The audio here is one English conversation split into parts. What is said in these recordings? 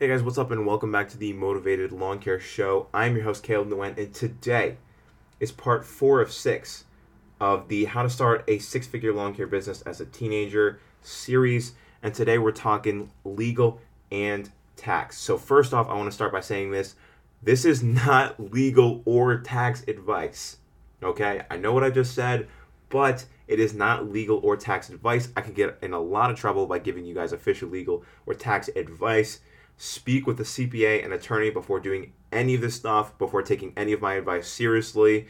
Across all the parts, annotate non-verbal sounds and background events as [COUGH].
Hey guys, what's up, and welcome back to the Mowtivated Lawn Care Show. I'm your host, Caleb Nguyen, and today is part four of six of the How to Start a Six Figure Lawn Care Business as a Teenager series. And today we're talking legal and tax. So, first off, I want to start by saying this this is not legal or tax advice. Okay, I know what I just said, but it is not legal or tax advice. I could get in a lot of trouble by giving you guys official legal or tax advice speak with a CPA and attorney before doing any of this stuff, before taking any of my advice seriously.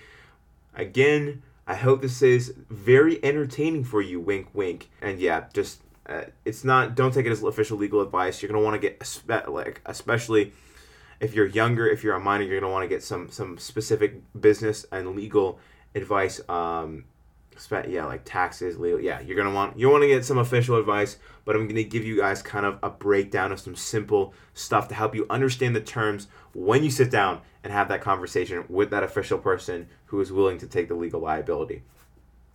Again, I hope this is very entertaining for you, wink, wink. And yeah, just uh, it's not. Don't take it as official legal advice. You're gonna want to get like, especially if you're younger, if you're a minor, you're gonna want to get some some specific business and legal advice. Um, yeah, like taxes, legal. Yeah, you're gonna want you want to get some official advice, but I'm gonna give you guys kind of a breakdown of some simple stuff to help you understand the terms when you sit down and have that conversation with that official person who is willing to take the legal liability.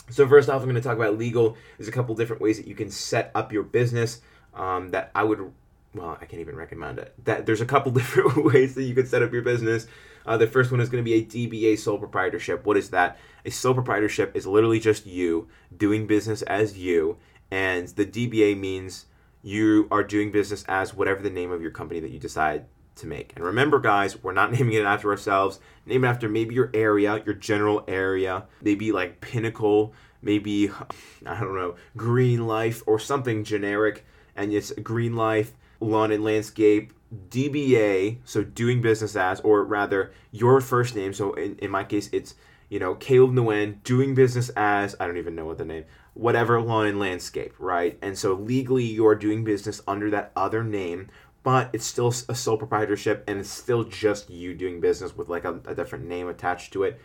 So first off, I'm to talk about legal. There's a couple different ways that you can set up your business um, that I would well, I can't even recommend it. That there's a couple [LAUGHS] different ways that you could set up your business. Uh, the first one is going to be a DBA sole proprietorship. What is that? A sole proprietorship is literally just you doing business as you, and the DBA means you are doing business as whatever the name of your company that you decide to make. And remember, guys, we're not [LAUGHS] naming it after ourselves. Name it after maybe your area, your general area, maybe like Pinnacle, maybe [SIGHS] I don't know, Green Life or something generic. And it's Green Life lawn and landscape DBA, so doing business as, or rather your first name. So in, in my case, it's you know Caleb Nguyen doing business as I don't even know what the name, whatever lawn and landscape, right? And so legally you're doing business under that other name, but it's still a sole proprietorship and it's still just you doing business with like a, a different name attached to it.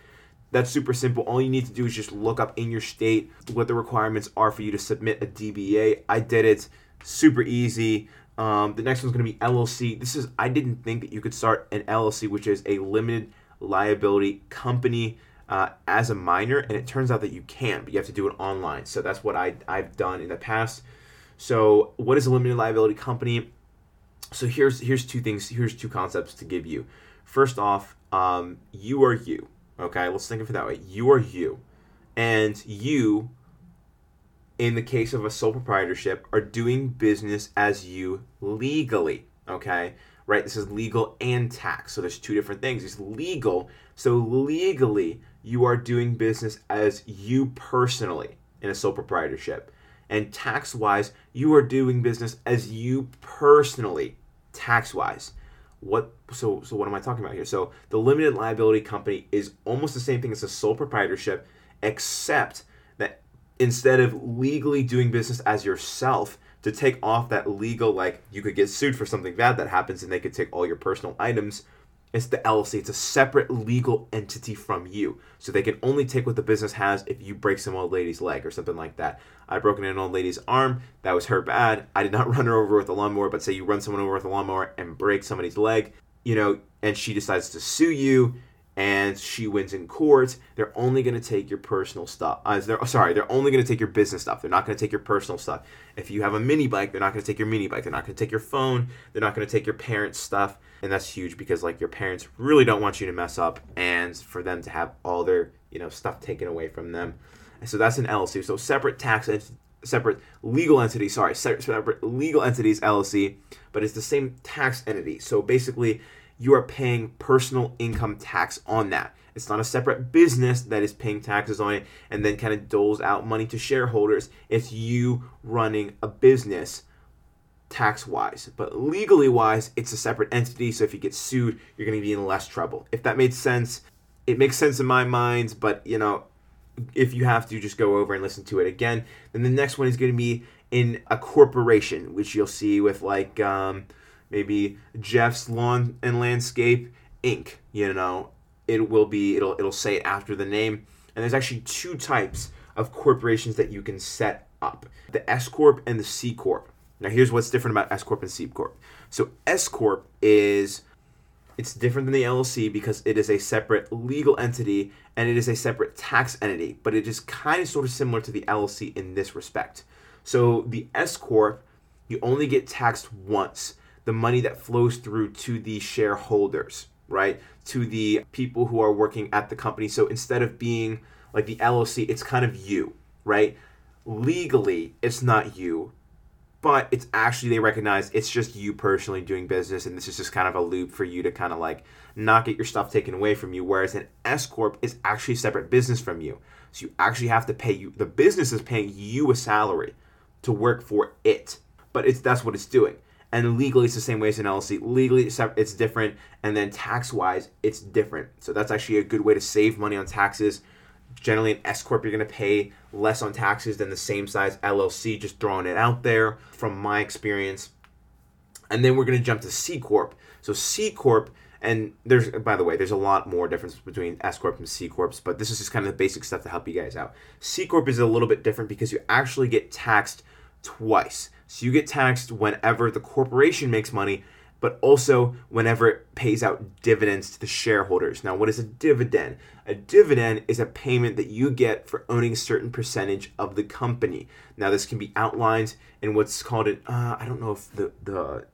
That's super simple. All you need to do is just look up in your state what the requirements are for you to submit a DBA. I did it super easy. Um, the next one's going to be LLC. This is I didn't think that you could start an LLC, which is a limited liability company, uh, as a minor, and it turns out that you can, but you have to do it online. So that's what I I've done in the past. So what is a limited liability company? So here's here's two things. Here's two concepts to give you. First off, um, you are you. Okay, let's think of it that way. You are you, and you in the case of a sole proprietorship, are doing business as you legally. Okay? Right? This is legal and tax. So there's two different things. It's legal. So legally, you are doing business as you personally in a sole proprietorship. And tax wise, you are doing business as you personally, tax wise. What so so what am I talking about here? So the limited liability company is almost the same thing as a sole proprietorship, except instead of legally doing business as yourself to take off that legal like you could get sued for something bad that happens and they could take all your personal items it's the LLC. It's a separate legal entity from you. So they can only take what the business has if you break some old lady's leg or something like that. I broken an old lady's arm. That was her bad. I did not [LAUGHS] run her over with a lawnmower, but say you run someone over with a lawnmower and break somebody's leg, you know, and she decides to sue you and she wins in court, they're only going to take your personal stuff. Uh, they're, sorry, they're only going to take your business stuff. They're not going to take your personal stuff. If you have a mini bike, they're not going to take your mini bike. They're not going to take your phone. They're not going to take your parents' stuff. And that's huge because like your parents really don't want you to mess up and for them to have all their, you know, stuff taken away from them. And so that's an LLC. So separate tax separate legal entity, sorry, separate legal entities LLC, but it's the same tax entity. So basically you are paying personal income tax on that. It's not a separate business that is paying taxes on it and then kind of doles out money to shareholders. It's you running a business tax wise. But legally wise, it's a separate entity. So if you get sued, you're going to be in less trouble. If that made sense, it makes sense in my mind. But, you know, if you have to, just go over and listen to it again. Then the next one is going to be in a corporation, which you'll see with like, um, maybe Jeff's Lawn and Landscape Inc. You know, it will be it'll it'll say it after the name. And there's actually two types of corporations that you can set up: the S corp and the C corp. Now, here's what's different about S corp and C corp. So S corp is it's different than the LLC because it is a separate legal entity and it is a separate tax entity, but it is kind of sort of similar to the LLC in this respect. So the S corp, you only get taxed once the money that flows through to the shareholders, right? To the people who are working at the company. So instead of being like the LLC, it's kind of you, right? Legally, it's not you, but it's actually they recognize it's just you personally doing business and this is just kind of a loop for you to kind of like not get your stuff taken away from you whereas an s corp is actually a separate business from you so you actually have to pay you the business is paying you a salary to work for it but it's that's what it's doing and legally it's the same way as an llc legally it's, different and then tax wise it's different so that's actually a good way to save money on taxes generally an S corp you're going to pay less on taxes than the same size LLC. Just throwing it out there from my experience. And then we're going to jump to C corp. So C corp and there's by the way there's a lot more difference between S corp and C corps, but this is just kind of the basic stuff to help you guys out. C corp is a little bit different because you actually get taxed twice. So you get taxed whenever the corporation makes money but also whenever it pays out dividends to the shareholders. Now, what is a dividend? A dividend is a payment that you get for owning a certain percentage of the company. Now, this can be outlined in what's called an uh, I don't know if the the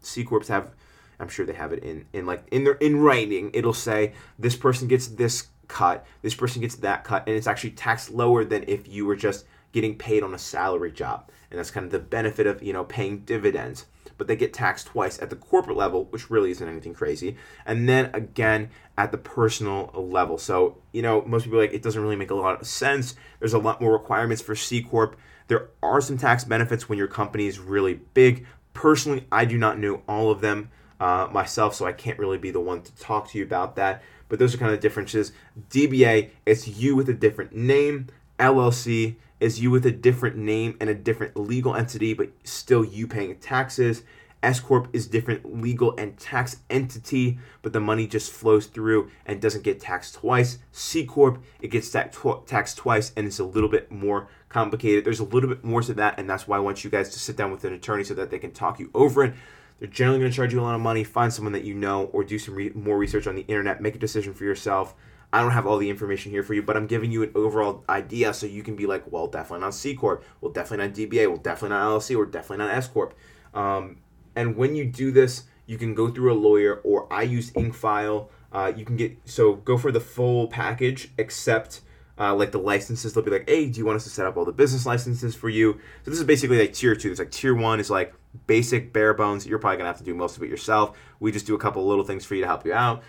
C corps have. I'm sure they have it in in like in their in writing. It'll say this person gets this cut, this person gets that cut, and it's actually taxed lower than if you were just getting paid on a salary job. And that's kind of the benefit of you know paying dividends but they get taxed twice at the corporate level, which really isn't anything crazy, and then again at the personal level. So, you know, most people like it doesn't really make a lot of sense. There's a lot more requirements for C Corp. There are some tax benefits when your company is really big. Personally, I do not know all of them uh, myself, so I can't really be the one to talk to you about that. But those are kind of the differences. DBA, it's you with a different name. LLC is you with a different name and a different legal entity, but still you paying taxes. S corp is different legal and tax entity, but the money just flows through and doesn't get taxed twice. C corp it gets taxed twice and it's a little bit more complicated. There's a little bit more to that, and that's why I want you guys to sit down with an attorney so that they can talk you over it. They're generally going to charge you a lot of money. Find someone that you know, or do some re- more research on the internet. Make a decision for yourself. I don't have all the information here for you, but I'm giving you an overall idea so you can be like, well, definitely not C Corp, well, definitely not DBA, well, definitely not LLC, or definitely not S Corp. Um, and when you do this, you can go through a lawyer, or I use Incfile. Uh, you can get so go for the full package, except uh, like the licenses. They'll be like, hey, do you want us to set up all the business licenses for you? So this is basically like tier two. It's like tier one is like basic bare bones. You're probably gonna have to do most of it yourself. We just do a couple little things for you to help you out.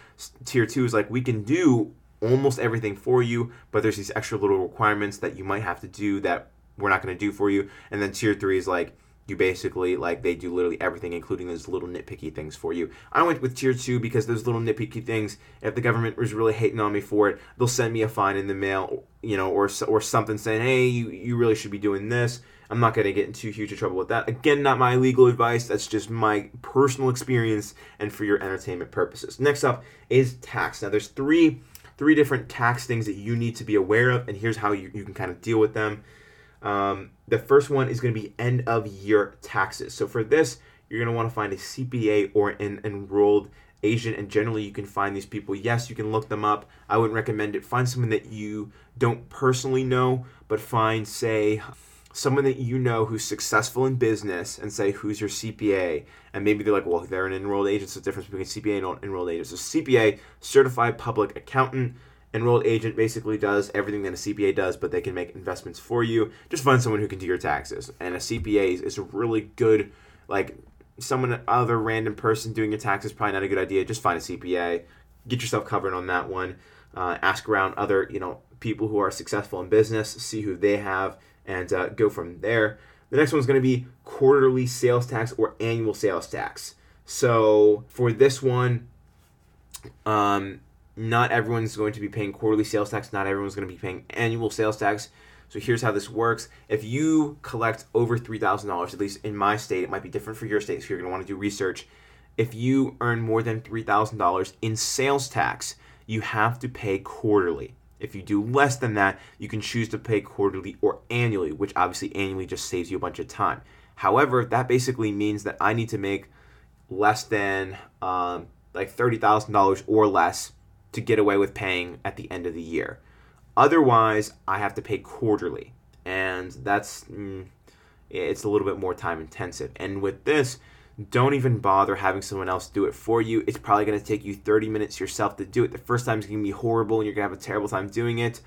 Tier two is like we can do almost everything for you, but there's these extra little requirements that you might have to do that we're not going to do for you. And then tier three is like you basically like they do literally everything, including those little nitpicky things for you. I went with tier two because those little nitpicky things, if the government was really hating on me for it, they'll send me a fine in the mail, you know, or or something saying, hey, you you really should be doing this. I'm not going to get into huge trouble with that. Again, not my legal advice. That's just my personal experience and for your entertainment purposes. Next up is tax. Now, there's three three different tax things that you need to be aware of, and here's how you, you can kind of deal with them. Um, the first one is going to be end of year taxes. So for this, you're going to want to find a CPA or an enrolled agent, and generally you can find these people. Yes, you can look them up. I wouldn't recommend it. Find someone that you don't personally know, but find, say, someone that you know who's successful in business and say who's your CPA and maybe they're like well they're an enrolled agent so the difference between CPA and enrolled agent. So CPA certified public accountant enrolled agent basically does everything that a CPA does but they can make investments for you. Just find someone who can do your taxes. And a CPA is a really good like someone other random person doing your taxes probably not a good idea. Just find a CPA get yourself covered on that one. Uh, ask around other you know people who are successful in business see who they have and uh, go from there. The next one is going to be quarterly sales tax or annual sales tax. So for this one, um, not everyone's going to be paying quarterly sales tax. Not everyone's going to be paying annual sales tax. So here's how this works. If you collect over $3,000, at least in my state, it might be different for your state, so you're going to want to do research. If you earn more than $3,000 in sales tax, you have to pay quarterly. If you do less than that, you can choose to pay quarterly or annually, which obviously annually just saves you a bunch of time. However, that basically means that I need to make less than um, like $30,000 or less to get away with paying at the end of the year. Otherwise, I have to pay quarterly. And that's, mm, it's a little bit more time intensive. And with this, don't even bother having someone else do it for you. It's probably going to take you 30 minutes yourself to do it. The first time is going to be horrible and you're going to have a terrible time doing it,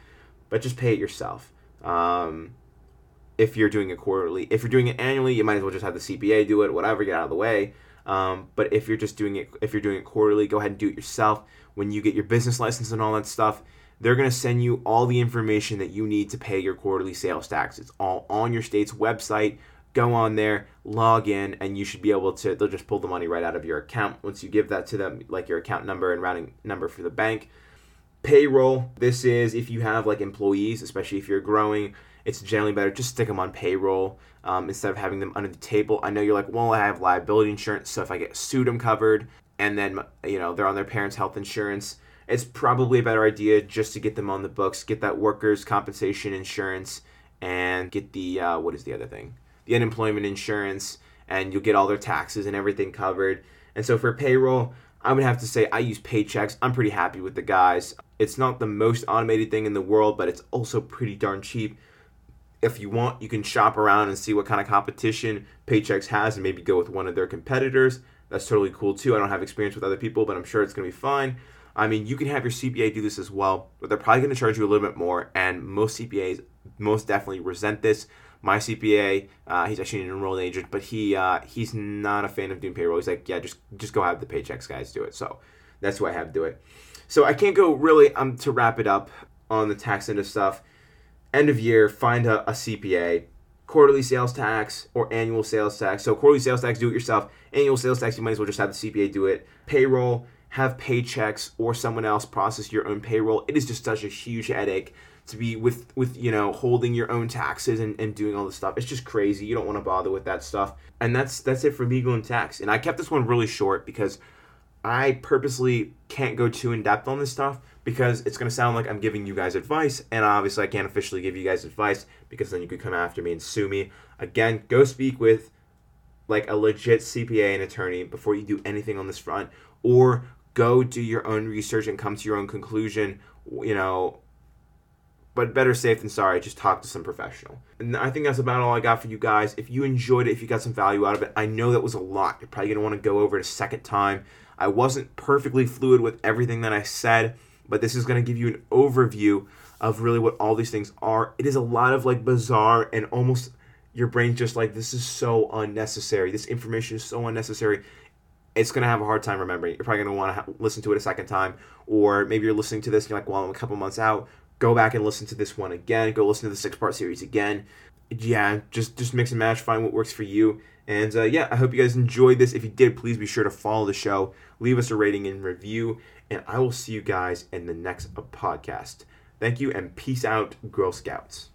but just pay it yourself. Um, if you're doing it quarterly, if you're doing it annually, you might as well just have the CPA do it, whatever, get out of the way. Um, but if you're just doing it, if you're doing it quarterly, go ahead and do it yourself. When you get your business license and all that stuff, they're going to send you all the information that you need to pay your quarterly sales tax. It's all on your state's website go on there, log in, and you should be able to. They'll just pull the money right out of your account once you give that to them, like your account number and routing number for the bank. Payroll. This is if you have like employees, especially if you're growing. It's generally better just stick them on payroll um, instead of having them under the table. I know you're like, well, I have liability insurance, so if I get sued, I'm covered. And then you know they're on their parents' health insurance. It's probably a better idea just to get them on the books, get that workers' compensation insurance, and get the uh, what is the other thing? The unemployment insurance, and you'll get all their taxes and everything covered. And so for payroll, I would have to say I use Paychex. I'm pretty happy with the guys. It's not the most automated thing in the world, but it's also pretty darn cheap. If you want, you can shop around and see what kind of competition Paychex has and maybe go with one of their competitors. That's totally cool too. I don't have experience with other people, but I'm sure it's going to be fine. I mean, you can have your CPA do this as well, but they're probably going to charge you a little bit more, and most CPAs most definitely resent this my CPA, uh, he's actually an enrolled agent, but he uh, he's not a fan of doing payroll. He's like, yeah, just just go have the Paychex guys do it. So that's why I have do it. So I can't go really um to wrap it up on the tax end of stuff. End of year, find a, a CPA. Quarterly sales tax or annual sales tax. So quarterly sales tax, do it yourself. Annual sales tax, you might as well just have the CPA do it. Payroll, have Paychex or someone else process your own payroll. It is just such a huge headache to be with with you know holding your own taxes and, and doing all this stuff. It's just crazy. You don't want to bother with that stuff. And that's that's it for legal and tax. And i kept this one really short because i purposely can't go too in depth on this stuff because it's going to sound like i'm giving you guys advice and obviously i can't officially give you guys advice because then you could come after me and sue me. Again go speak with like a legit cpa and attorney before you do anything on this front or go do your own research and come to your own conclusion you know but better safe than sorry. Just talk to some professional. And I think that's about all I got for you guys. If you enjoyed it, if you got some value out of it, I know that was a lot. You're probably going to want to go over it a second time. I wasn't perfectly fluid with everything that I said, but this is going to give you an overview of really what all these things are. It is a lot of like bizarre and almost your brain's just like, this is so unnecessary. This information is so unnecessary it's going to have a hard time remembering. You're probably going to want to listen to it a second time, or maybe you're listening to this and you're like, well, I'm a couple months out go back and listen to this one again. Go listen to the six part series again. Yeah, just just mix and match, find what works for you. And uh, yeah, I hope you guys enjoyed this. If you did, please be sure to follow the show, leave us a rating and review, and I will see you guys in the next podcast. Thank you and peace out, Girl Scouts.